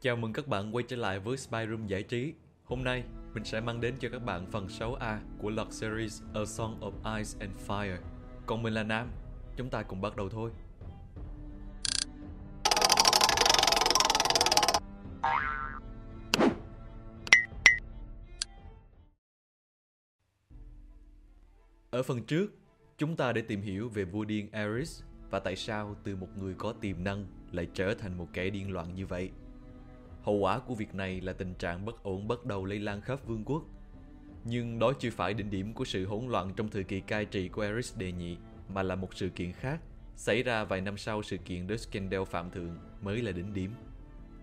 Chào mừng các bạn quay trở lại với Spy Room giải trí. Hôm nay, mình sẽ mang đến cho các bạn phần 6A của loạt series A Song of Ice and Fire. Còn mình là Nam, chúng ta cùng bắt đầu thôi. Ở phần trước, chúng ta đã tìm hiểu về vua điên Ares và tại sao từ một người có tiềm năng lại trở thành một kẻ điên loạn như vậy. Hậu quả của việc này là tình trạng bất ổn bắt đầu lây lan khắp vương quốc. Nhưng đó chưa phải đỉnh điểm của sự hỗn loạn trong thời kỳ cai trị của Ares đệ nhị, mà là một sự kiện khác xảy ra vài năm sau sự kiện The Scandal Phạm Thượng mới là đỉnh điểm.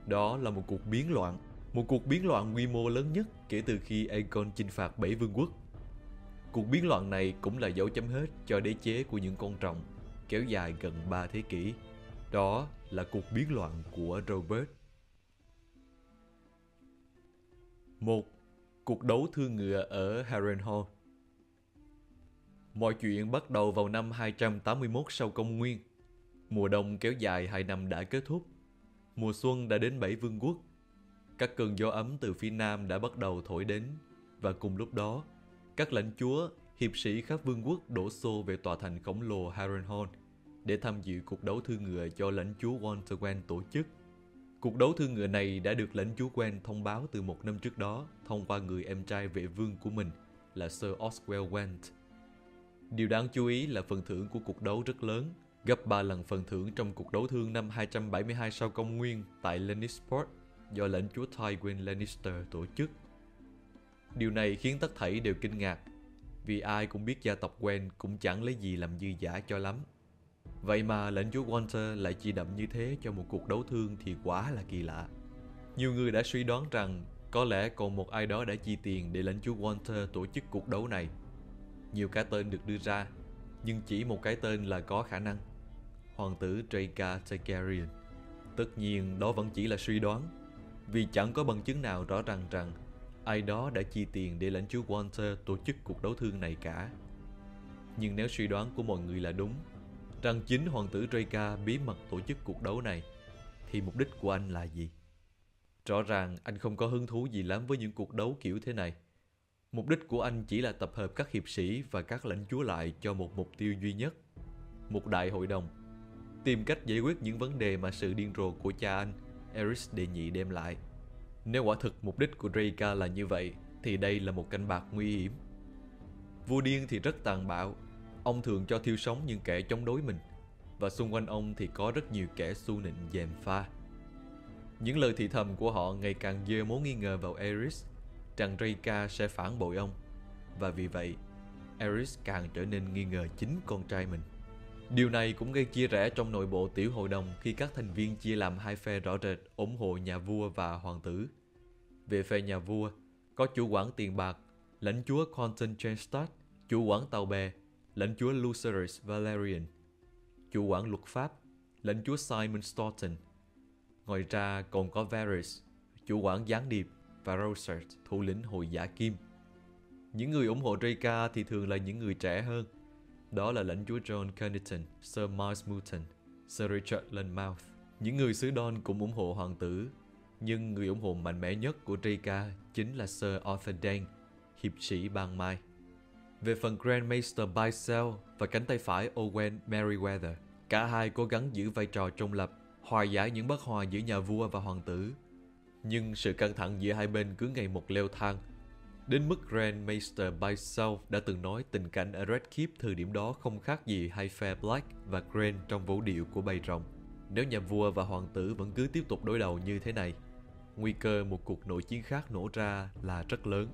Đó là một cuộc biến loạn, một cuộc biến loạn quy mô lớn nhất kể từ khi Aegon chinh phạt bảy vương quốc. Cuộc biến loạn này cũng là dấu chấm hết cho đế chế của những con rồng kéo dài gần 3 thế kỷ. Đó là cuộc biến loạn của Robert. Một Cuộc đấu thương ngựa ở Harrenhal Mọi chuyện bắt đầu vào năm 281 sau công nguyên. Mùa đông kéo dài hai năm đã kết thúc. Mùa xuân đã đến bảy vương quốc. Các cơn gió ấm từ phía nam đã bắt đầu thổi đến và cùng lúc đó, các lãnh chúa, hiệp sĩ khắp vương quốc đổ xô về tòa thành khổng lồ Harrenhal để tham dự cuộc đấu thương ngựa cho lãnh chúa Walter Wen tổ chức. Cuộc đấu thương ngựa này đã được lãnh chúa Quen thông báo từ một năm trước đó thông qua người em trai vệ vương của mình là Sir Oswell Went. Điều đáng chú ý là phần thưởng của cuộc đấu rất lớn, gấp 3 lần phần thưởng trong cuộc đấu thương năm 272 sau công nguyên tại Lannisport do lãnh chúa Tywin Lannister tổ chức. Điều này khiến tất thảy đều kinh ngạc, vì ai cũng biết gia tộc Wen cũng chẳng lấy gì làm dư giả cho lắm. Vậy mà lãnh chúa Walter lại chi đậm như thế cho một cuộc đấu thương thì quá là kỳ lạ. Nhiều người đã suy đoán rằng có lẽ còn một ai đó đã chi tiền để lãnh chúa Walter tổ chức cuộc đấu này. Nhiều cái tên được đưa ra, nhưng chỉ một cái tên là có khả năng. Hoàng tử Draca Targaryen. Tất nhiên đó vẫn chỉ là suy đoán, vì chẳng có bằng chứng nào rõ ràng rằng ai đó đã chi tiền để lãnh chúa Walter tổ chức cuộc đấu thương này cả. Nhưng nếu suy đoán của mọi người là đúng, rằng chính hoàng tử Draca bí mật tổ chức cuộc đấu này, thì mục đích của anh là gì? Rõ ràng anh không có hứng thú gì lắm với những cuộc đấu kiểu thế này. Mục đích của anh chỉ là tập hợp các hiệp sĩ và các lãnh chúa lại cho một mục tiêu duy nhất. Một đại hội đồng. Tìm cách giải quyết những vấn đề mà sự điên rồ của cha anh, Eris đệ nhị đem lại. Nếu quả thực mục đích của Draka là như vậy, thì đây là một canh bạc nguy hiểm. Vua điên thì rất tàn bạo, Ông thường cho thiêu sống những kẻ chống đối mình Và xung quanh ông thì có rất nhiều kẻ su nịnh dèm pha Những lời thị thầm của họ ngày càng dơ mối nghi ngờ vào Eris Rằng Reika sẽ phản bội ông Và vì vậy Eris càng trở nên nghi ngờ chính con trai mình Điều này cũng gây chia rẽ trong nội bộ tiểu hội đồng khi các thành viên chia làm hai phe rõ rệt ủng hộ nhà vua và hoàng tử. Về phe nhà vua, có chủ quản tiền bạc, lãnh chúa Quentin Chestad, chủ quản tàu bè lãnh chúa Lucerus Valerian, chủ quản luật pháp, lãnh chúa Simon Stoughton. Ngoài ra còn có Varus, chủ quản gián điệp và Rosert, thủ lĩnh hội giả kim. Những người ủng hộ Draca thì thường là những người trẻ hơn. Đó là lãnh chúa John Carnarvon, Sir Miles Mouton, Sir Richard Lenmouth. Những người xứ Don cũng ủng hộ hoàng tử, nhưng người ủng hộ mạnh mẽ nhất của Draca chính là Sir Arthur Dane, hiệp sĩ bang mai. Về phần Grandmaster Bicel và cánh tay phải Owen Merriweather, cả hai cố gắng giữ vai trò trung lập, hòa giải những bất hòa giữa nhà vua và hoàng tử. Nhưng sự căng thẳng giữa hai bên cứ ngày một leo thang, đến mức Grandmaster Bicel đã từng nói tình cảnh ở Red Keep thời điểm đó không khác gì hai phe Black và Grand trong vũ điệu của bầy rồng. Nếu nhà vua và hoàng tử vẫn cứ tiếp tục đối đầu như thế này, nguy cơ một cuộc nội chiến khác nổ ra là rất lớn.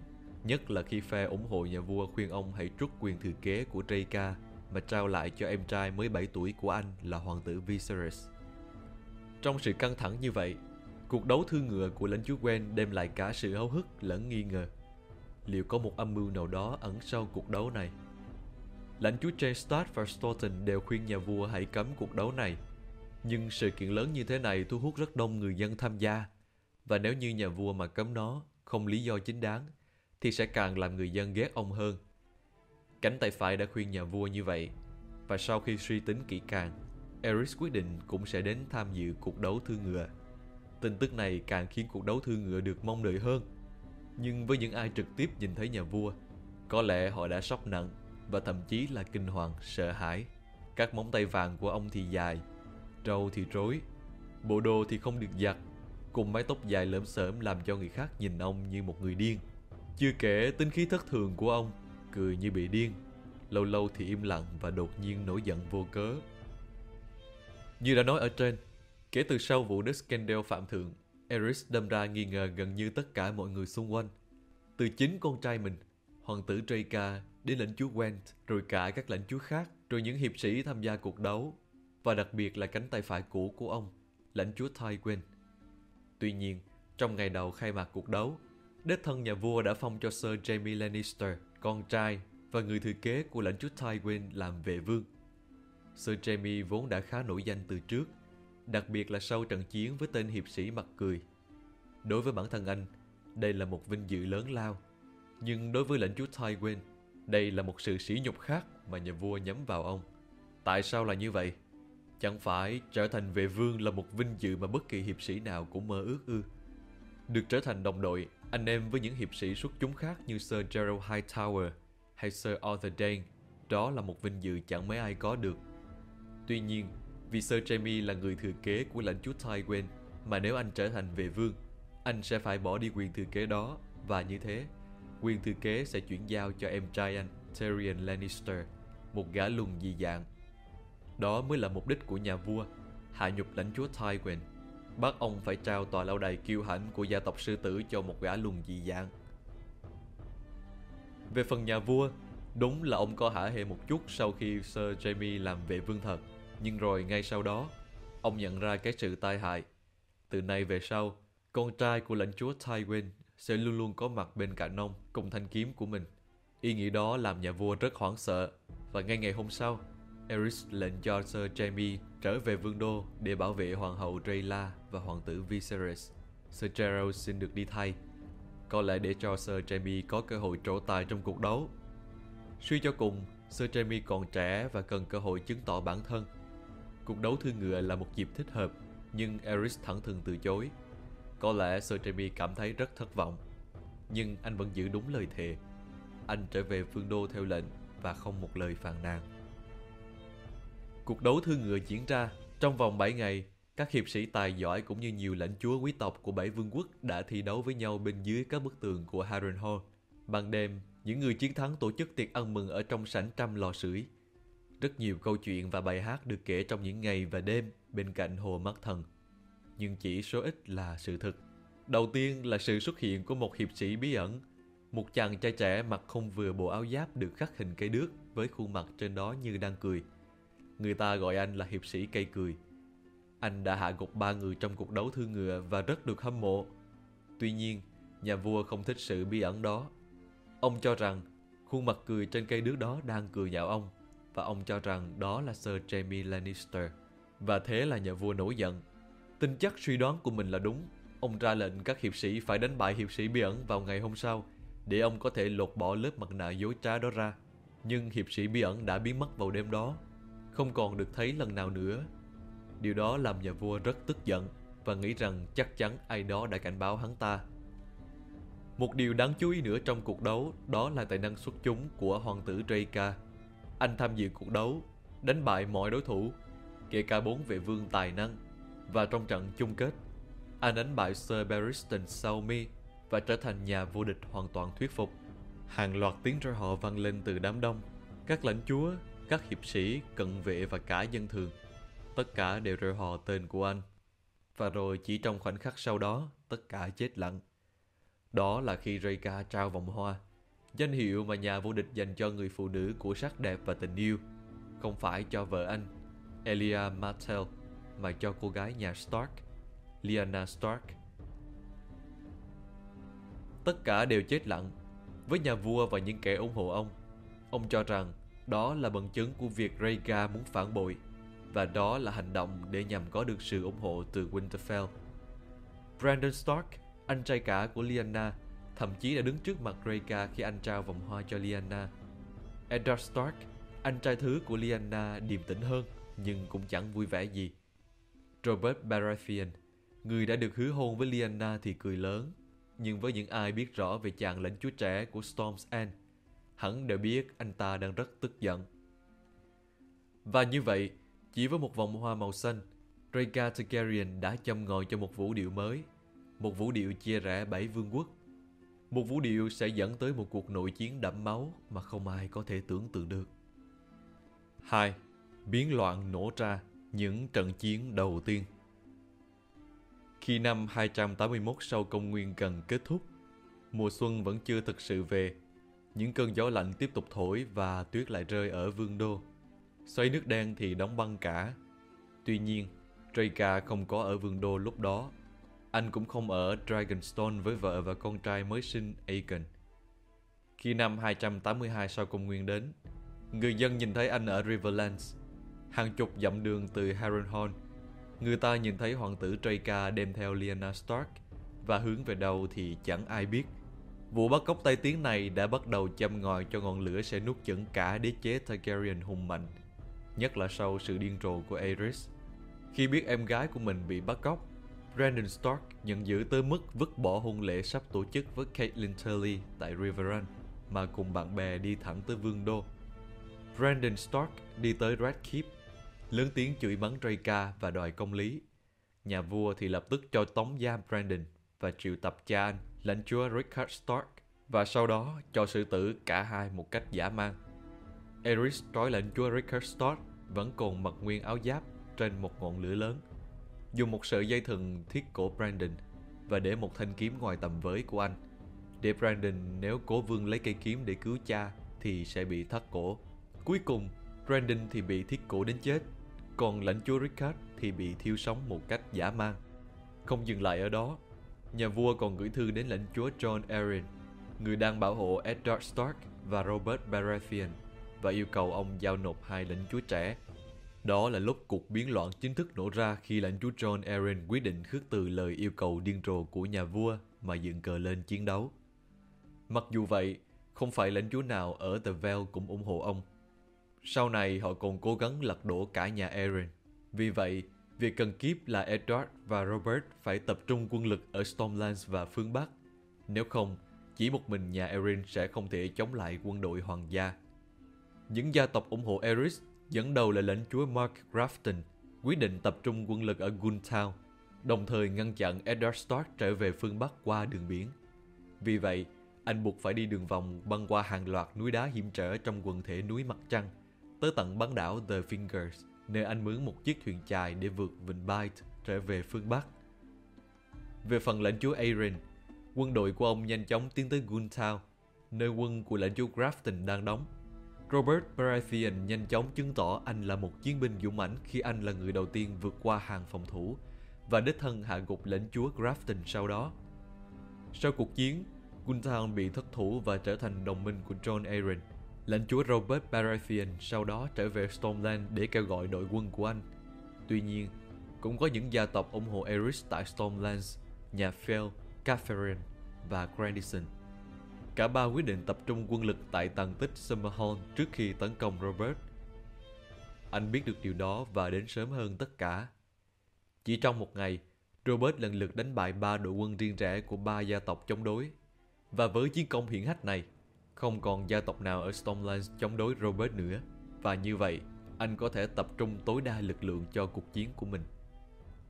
Nhất là khi phe ủng hộ nhà vua khuyên ông hãy trút quyền thừa kế của Draca mà trao lại cho em trai mới 7 tuổi của anh là hoàng tử Viserys. Trong sự căng thẳng như vậy, cuộc đấu thương ngựa của lãnh chúa Gwen đem lại cả sự háo hức lẫn nghi ngờ. Liệu có một âm mưu nào đó ẩn sau cuộc đấu này? Lãnh chúa James Stark và Stoughton đều khuyên nhà vua hãy cấm cuộc đấu này. Nhưng sự kiện lớn như thế này thu hút rất đông người dân tham gia. Và nếu như nhà vua mà cấm nó, không lý do chính đáng, thì sẽ càng làm người dân ghét ông hơn. Cánh tay phải đã khuyên nhà vua như vậy, và sau khi suy tính kỹ càng, Eris quyết định cũng sẽ đến tham dự cuộc đấu thương ngựa. Tin tức này càng khiến cuộc đấu thương ngựa được mong đợi hơn. Nhưng với những ai trực tiếp nhìn thấy nhà vua, có lẽ họ đã sốc nặng và thậm chí là kinh hoàng, sợ hãi. Các móng tay vàng của ông thì dài, trâu thì rối, bộ đồ thì không được giặt, cùng mái tóc dài lởm xởm làm cho người khác nhìn ông như một người điên. Chưa kể tính khí thất thường của ông, cười như bị điên, lâu lâu thì im lặng và đột nhiên nổi giận vô cớ. Như đã nói ở trên, kể từ sau vụ Đức Scandal phạm thượng, Eris đâm ra nghi ngờ gần như tất cả mọi người xung quanh. Từ chính con trai mình, hoàng tử Draka đến lãnh chúa Went, rồi cả các lãnh chúa khác, rồi những hiệp sĩ tham gia cuộc đấu, và đặc biệt là cánh tay phải cũ của ông, lãnh chúa Tywin. Tuy nhiên, trong ngày đầu khai mạc cuộc đấu, đích thân nhà vua đã phong cho Sir Jaime Lannister, con trai và người thừa kế của lãnh chúa Tywin làm vệ vương. Sir Jaime vốn đã khá nổi danh từ trước, đặc biệt là sau trận chiến với tên hiệp sĩ mặt cười. Đối với bản thân anh, đây là một vinh dự lớn lao. Nhưng đối với lãnh chúa Tywin, đây là một sự sỉ nhục khác mà nhà vua nhắm vào ông. Tại sao là như vậy? Chẳng phải trở thành vệ vương là một vinh dự mà bất kỳ hiệp sĩ nào cũng mơ ước ư? Được trở thành đồng đội, anh em với những hiệp sĩ xuất chúng khác như Sir Gerald Hightower hay Sir Arthur Dane, đó là một vinh dự chẳng mấy ai có được. Tuy nhiên, vì Sir Jaime là người thừa kế của lãnh chúa Tywin, mà nếu anh trở thành vệ vương, anh sẽ phải bỏ đi quyền thừa kế đó và như thế, quyền thừa kế sẽ chuyển giao cho em trai anh Tyrion Lannister, một gã lùn dị dạng. Đó mới là mục đích của nhà vua, hạ nhục lãnh chúa Tywin, bắt ông phải trao tòa lâu đài kiêu hãnh của gia tộc sư tử cho một gã lùn dị dạng. Về phần nhà vua, đúng là ông có hả hê một chút sau khi Sir jamie làm vệ vương thật, nhưng rồi ngay sau đó, ông nhận ra cái sự tai hại. Từ nay về sau, con trai của lãnh chúa Tywin sẽ luôn luôn có mặt bên cạnh ông cùng thanh kiếm của mình. Ý nghĩ đó làm nhà vua rất hoảng sợ và ngay ngày hôm sau, Eris lệnh cho Sir jamie trở về vương đô để bảo vệ hoàng hậu Rayla và hoàng tử Viserys. Sir Gerald xin được đi thay, có lẽ để cho Sir Jaime có cơ hội trổ tài trong cuộc đấu. Suy cho cùng, Sir Jaime còn trẻ và cần cơ hội chứng tỏ bản thân. Cuộc đấu thương ngựa là một dịp thích hợp, nhưng Eris thẳng thừng từ chối. Có lẽ Sir Jaime cảm thấy rất thất vọng, nhưng anh vẫn giữ đúng lời thề. Anh trở về phương đô theo lệnh và không một lời phàn nàn. Cuộc đấu thương ngựa diễn ra trong vòng 7 ngày. Các hiệp sĩ tài giỏi cũng như nhiều lãnh chúa quý tộc của bảy vương quốc đã thi đấu với nhau bên dưới các bức tường của Harrenhal. Ban đêm, những người chiến thắng tổ chức tiệc ăn mừng ở trong sảnh trăm lò sưởi. Rất nhiều câu chuyện và bài hát được kể trong những ngày và đêm bên cạnh hồ mắt thần. Nhưng chỉ số ít là sự thực. Đầu tiên là sự xuất hiện của một hiệp sĩ bí ẩn. Một chàng trai trẻ mặc không vừa bộ áo giáp được khắc hình cây đước với khuôn mặt trên đó như đang cười. Người ta gọi anh là hiệp sĩ cây cười. Anh đã hạ gục ba người trong cuộc đấu thương ngựa và rất được hâm mộ. Tuy nhiên, nhà vua không thích sự bí ẩn đó. Ông cho rằng khuôn mặt cười trên cây đước đó đang cười nhạo ông và ông cho rằng đó là Sir jamie Lannister. Và thế là nhà vua nổi giận. Tin chắc suy đoán của mình là đúng. Ông ra lệnh các hiệp sĩ phải đánh bại hiệp sĩ bí ẩn vào ngày hôm sau để ông có thể lột bỏ lớp mặt nạ dối trá đó ra. Nhưng hiệp sĩ bí ẩn đã biến mất vào đêm đó, không còn được thấy lần nào nữa. Điều đó làm nhà vua rất tức giận và nghĩ rằng chắc chắn ai đó đã cảnh báo hắn ta. Một điều đáng chú ý nữa trong cuộc đấu đó là tài năng xuất chúng của hoàng tử Reika. Anh tham dự cuộc đấu, đánh bại mọi đối thủ, kể cả bốn vệ vương tài năng. Và trong trận chung kết, anh đánh bại Sir Barristan Selmy và trở thành nhà vô địch hoàn toàn thuyết phục. Hàng loạt tiếng reo họ vang lên từ đám đông. Các lãnh chúa, các hiệp sĩ, cận vệ và cả dân thường. Tất cả đều reo hò tên của anh. Và rồi chỉ trong khoảnh khắc sau đó, tất cả chết lặng. Đó là khi Reika trao vòng hoa, danh hiệu mà nhà vô địch dành cho người phụ nữ của sắc đẹp và tình yêu, không phải cho vợ anh, Elia Martell, mà cho cô gái nhà Stark, Lyanna Stark. Tất cả đều chết lặng, với nhà vua và những kẻ ủng hộ ông. Ông cho rằng đó là bằng chứng của việc Reika muốn phản bội, và đó là hành động để nhằm có được sự ủng hộ từ Winterfell. Brandon Stark anh trai cả của Lyanna, thậm chí đã đứng trước mặt Rhaegar khi anh trao vòng hoa cho Lyanna. Eddard Stark, anh trai thứ của Lyanna điềm tĩnh hơn, nhưng cũng chẳng vui vẻ gì. Robert Baratheon, Người đã được hứa hôn với Lyanna thì cười lớn, nhưng với những ai biết rõ về chàng lãnh chúa trẻ của Storm's End, hẳn đều biết anh ta đang rất tức giận. Và như vậy, chỉ với một vòng hoa màu xanh, Rhaegar Targaryen đã châm ngòi cho một vũ điệu mới, một vũ điệu chia rẽ bảy vương quốc. Một vũ điệu sẽ dẫn tới một cuộc nội chiến đẫm máu mà không ai có thể tưởng tượng được. 2. Biến loạn nổ ra những trận chiến đầu tiên. Khi năm 281 sau công nguyên gần kết thúc, mùa xuân vẫn chưa thực sự về. Những cơn gió lạnh tiếp tục thổi và tuyết lại rơi ở vương đô. Xoáy nước đen thì đóng băng cả. Tuy nhiên, Draka không có ở vương đô lúc đó. Anh cũng không ở Dragonstone với vợ và con trai mới sinh Aegon. Khi năm 282 sau công nguyên đến, người dân nhìn thấy anh ở Riverlands, hàng chục dặm đường từ Harrenhal. Người ta nhìn thấy hoàng tử Draka đem theo Lyanna Stark và hướng về đâu thì chẳng ai biết. Vụ bắt cóc tay tiếng này đã bắt đầu châm ngòi cho ngọn lửa sẽ nuốt chửng cả đế chế Targaryen hùng mạnh, nhất là sau sự điên rồ của Aerys. Khi biết em gái của mình bị bắt cóc, Brandon Stark nhận dữ tới mức vứt bỏ hôn lễ sắp tổ chức với Caitlin Tully tại Riverrun mà cùng bạn bè đi thẳng tới Vương Đô. Brandon Stark đi tới Red Keep, lớn tiếng chửi bắn Draka và đòi công lý. Nhà vua thì lập tức cho tống giam Brandon và triệu tập cha anh, lãnh chúa Richard Stark, và sau đó cho xử tử cả hai một cách giả mang. Eris trói lệnh chúa Richard Stark vẫn còn mặc nguyên áo giáp trên một ngọn lửa lớn, dùng một sợi dây thừng thiết cổ Brandon và để một thanh kiếm ngoài tầm với của anh. Để Brandon nếu cố vương lấy cây kiếm để cứu cha thì sẽ bị thắt cổ. Cuối cùng, Brandon thì bị thiết cổ đến chết, còn lãnh chúa Richard thì bị thiêu sống một cách giả mang. Không dừng lại ở đó, nhà vua còn gửi thư đến lãnh chúa John Arryn, người đang bảo hộ Edward Stark và Robert Baratheon, và yêu cầu ông giao nộp hai lãnh chúa trẻ. Đó là lúc cuộc biến loạn chính thức nổ ra khi lãnh chúa John Arryn quyết định khước từ lời yêu cầu điên rồ của nhà vua mà dựng cờ lên chiến đấu. Mặc dù vậy, không phải lãnh chúa nào ở The Vale cũng ủng hộ ông. Sau này họ còn cố gắng lật đổ cả nhà Arryn. Vì vậy, việc cần kiếp là Edward và Robert phải tập trung quân lực ở Stormlands và phương Bắc. Nếu không, chỉ một mình nhà Arryn sẽ không thể chống lại quân đội hoàng gia. Những gia tộc ủng hộ Eris dẫn đầu là lãnh chúa Mark Grafton quyết định tập trung quân lực ở Guntown, đồng thời ngăn chặn Eddard Stark trở về phương Bắc qua đường biển. Vì vậy, anh buộc phải đi đường vòng băng qua hàng loạt núi đá hiểm trở trong quần thể núi Mặt Trăng, tới tận bán đảo The Fingers, nơi anh mướn một chiếc thuyền chài để vượt vịnh Bight trở về phương Bắc. Về phần lãnh chúa Aeryn quân đội của ông nhanh chóng tiến tới Guntown, nơi quân của lãnh chúa Grafton đang đóng. Robert Baratheon nhanh chóng chứng tỏ anh là một chiến binh dũng mãnh khi anh là người đầu tiên vượt qua hàng phòng thủ và đích thân hạ gục lãnh chúa Grafton sau đó. Sau cuộc chiến, Guntown bị thất thủ và trở thành đồng minh của John Arryn. Lãnh chúa Robert Baratheon sau đó trở về Stormland để kêu gọi đội quân của anh. Tuy nhiên, cũng có những gia tộc ủng hộ Aerys tại Stormlands, nhà Fell, Catherine và Grandison. Cả ba quyết định tập trung quân lực tại tầng tích Summerhall trước khi tấn công Robert. Anh biết được điều đó và đến sớm hơn tất cả. Chỉ trong một ngày, Robert lần lượt đánh bại ba đội quân riêng rẽ của ba gia tộc chống đối. Và với chiến công hiển hách này, không còn gia tộc nào ở Stormlands chống đối Robert nữa. Và như vậy, anh có thể tập trung tối đa lực lượng cho cuộc chiến của mình.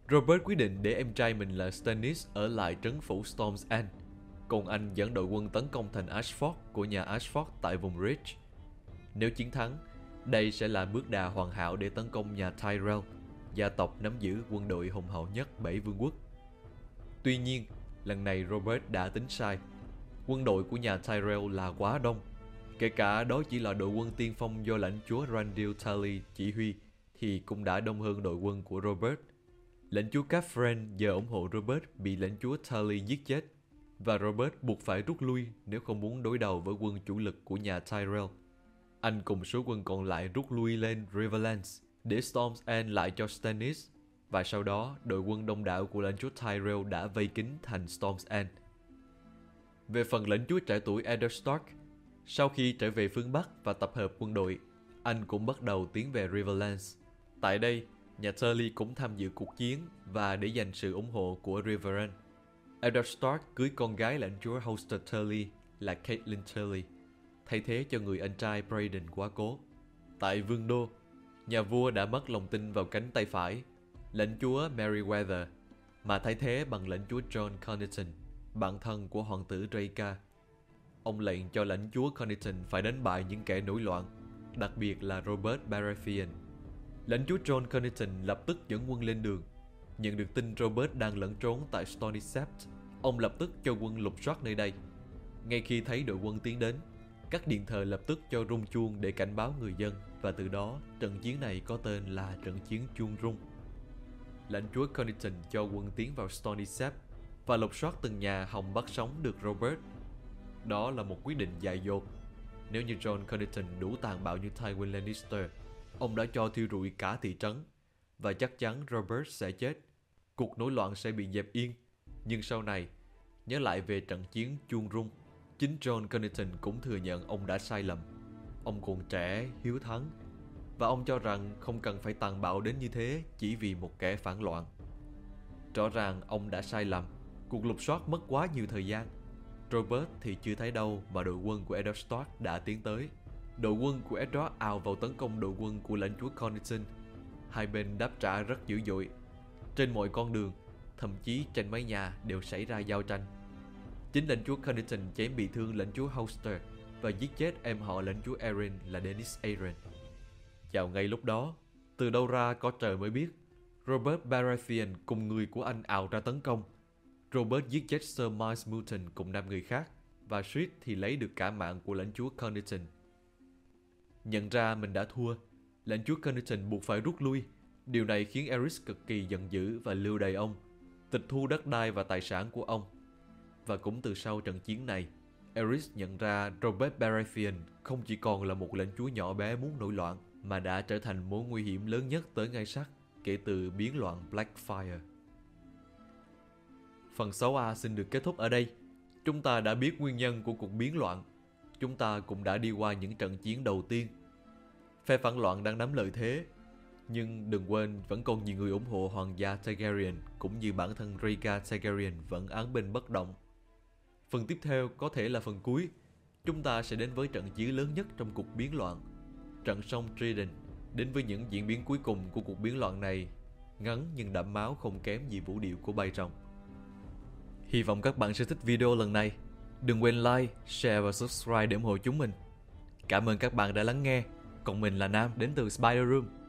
Robert quyết định để em trai mình là Stannis ở lại trấn phủ Storm's End cùng anh dẫn đội quân tấn công thành Ashford của nhà Ashford tại vùng Ridge. Nếu chiến thắng, đây sẽ là bước đà hoàn hảo để tấn công nhà Tyrell, gia tộc nắm giữ quân đội hùng hậu nhất bảy vương quốc. Tuy nhiên, lần này Robert đã tính sai. Quân đội của nhà Tyrell là quá đông, kể cả đó chỉ là đội quân tiên phong do lãnh chúa Randall Tully chỉ huy thì cũng đã đông hơn đội quân của Robert. Lãnh chúa Catherine giờ ủng hộ Robert bị lãnh chúa Tully giết chết và Robert buộc phải rút lui nếu không muốn đối đầu với quân chủ lực của nhà Tyrell. Anh cùng số quân còn lại rút lui lên Riverlands để Storm's End lại cho Stannis và sau đó đội quân đông đảo của lãnh chúa Tyrell đã vây kín thành Storm's End. Về phần lãnh chúa trẻ tuổi Eddard Stark, sau khi trở về phương Bắc và tập hợp quân đội, anh cũng bắt đầu tiến về Riverlands. Tại đây, nhà Tully cũng tham dự cuộc chiến và để dành sự ủng hộ của Riverrun. Eddard Stark cưới con gái lãnh chúa Hoster Tully là Caitlin Tully, thay thế cho người anh trai Brayden quá cố. Tại Vương Đô, nhà vua đã mất lòng tin vào cánh tay phải, lãnh chúa Meriwether, mà thay thế bằng lãnh chúa John Connaughton, bạn thân của hoàng tử Draka. Ông lệnh cho lãnh chúa Connaughton phải đánh bại những kẻ nổi loạn, đặc biệt là Robert Baratheon. Lãnh chúa John Connaughton lập tức dẫn quân lên đường. Nhận được tin Robert đang lẫn trốn tại Stony Sept, ông lập tức cho quân lục soát nơi đây. Ngay khi thấy đội quân tiến đến, các điện thờ lập tức cho rung chuông để cảnh báo người dân và từ đó trận chiến này có tên là trận chiến chuông rung. Lãnh chúa Connington cho quân tiến vào Stony Sept và lục soát từng nhà hòng bắt sống được Robert. Đó là một quyết định dài dột. Nếu như John Connington đủ tàn bạo như Tywin Lannister, ông đã cho thiêu rụi cả thị trấn và chắc chắn Robert sẽ chết. Cuộc nổi loạn sẽ bị dẹp yên. Nhưng sau này, nhớ lại về trận chiến chuông rung, chính John Connaughton cũng thừa nhận ông đã sai lầm. Ông còn trẻ, hiếu thắng và ông cho rằng không cần phải tàn bạo đến như thế chỉ vì một kẻ phản loạn. Rõ ràng ông đã sai lầm Cuộc lục soát mất quá nhiều thời gian. Robert thì chưa thấy đâu mà đội quân của Edward Stark đã tiến tới. Đội quân của Edward ào vào tấn công đội quân của lãnh chúa Connaughton. Hai bên đáp trả rất dữ dội. Trên mọi con đường, thậm chí trên mái nhà đều xảy ra giao tranh. Chính lãnh chúa Connaughton chém bị thương lãnh chúa Holster và giết chết em họ lãnh chúa Aaron là Dennis Aaron. Vào ngay lúc đó, từ đâu ra có trời mới biết, Robert Baratheon cùng người của anh ào ra tấn công Robert giết chết Sir Miles Mouton cùng năm người khác và suýt thì lấy được cả mạng của lãnh chúa Connaughton. Nhận ra mình đã thua, lãnh chúa Carnation buộc phải rút lui. Điều này khiến Eris cực kỳ giận dữ và lưu đày ông, tịch thu đất đai và tài sản của ông. Và cũng từ sau trận chiến này, Eris nhận ra Robert Baratheon không chỉ còn là một lãnh chúa nhỏ bé muốn nổi loạn, mà đã trở thành mối nguy hiểm lớn nhất tới ngay sắc kể từ biến loạn Blackfire. Phần 6A xin được kết thúc ở đây. Chúng ta đã biết nguyên nhân của cuộc biến loạn. Chúng ta cũng đã đi qua những trận chiến đầu tiên. Phe phản loạn đang nắm lợi thế. Nhưng đừng quên vẫn còn nhiều người ủng hộ hoàng gia Targaryen cũng như bản thân Rhaegar Targaryen vẫn án binh bất động. Phần tiếp theo có thể là phần cuối. Chúng ta sẽ đến với trận chiến lớn nhất trong cuộc biến loạn. Trận sông Trident đến với những diễn biến cuối cùng của cuộc biến loạn này ngắn nhưng đẫm máu không kém gì vũ điệu của bay rồng. Hy vọng các bạn sẽ thích video lần này. Đừng quên like, share và subscribe để ủng hộ chúng mình. Cảm ơn các bạn đã lắng nghe. Còn mình là Nam đến từ Spider Room.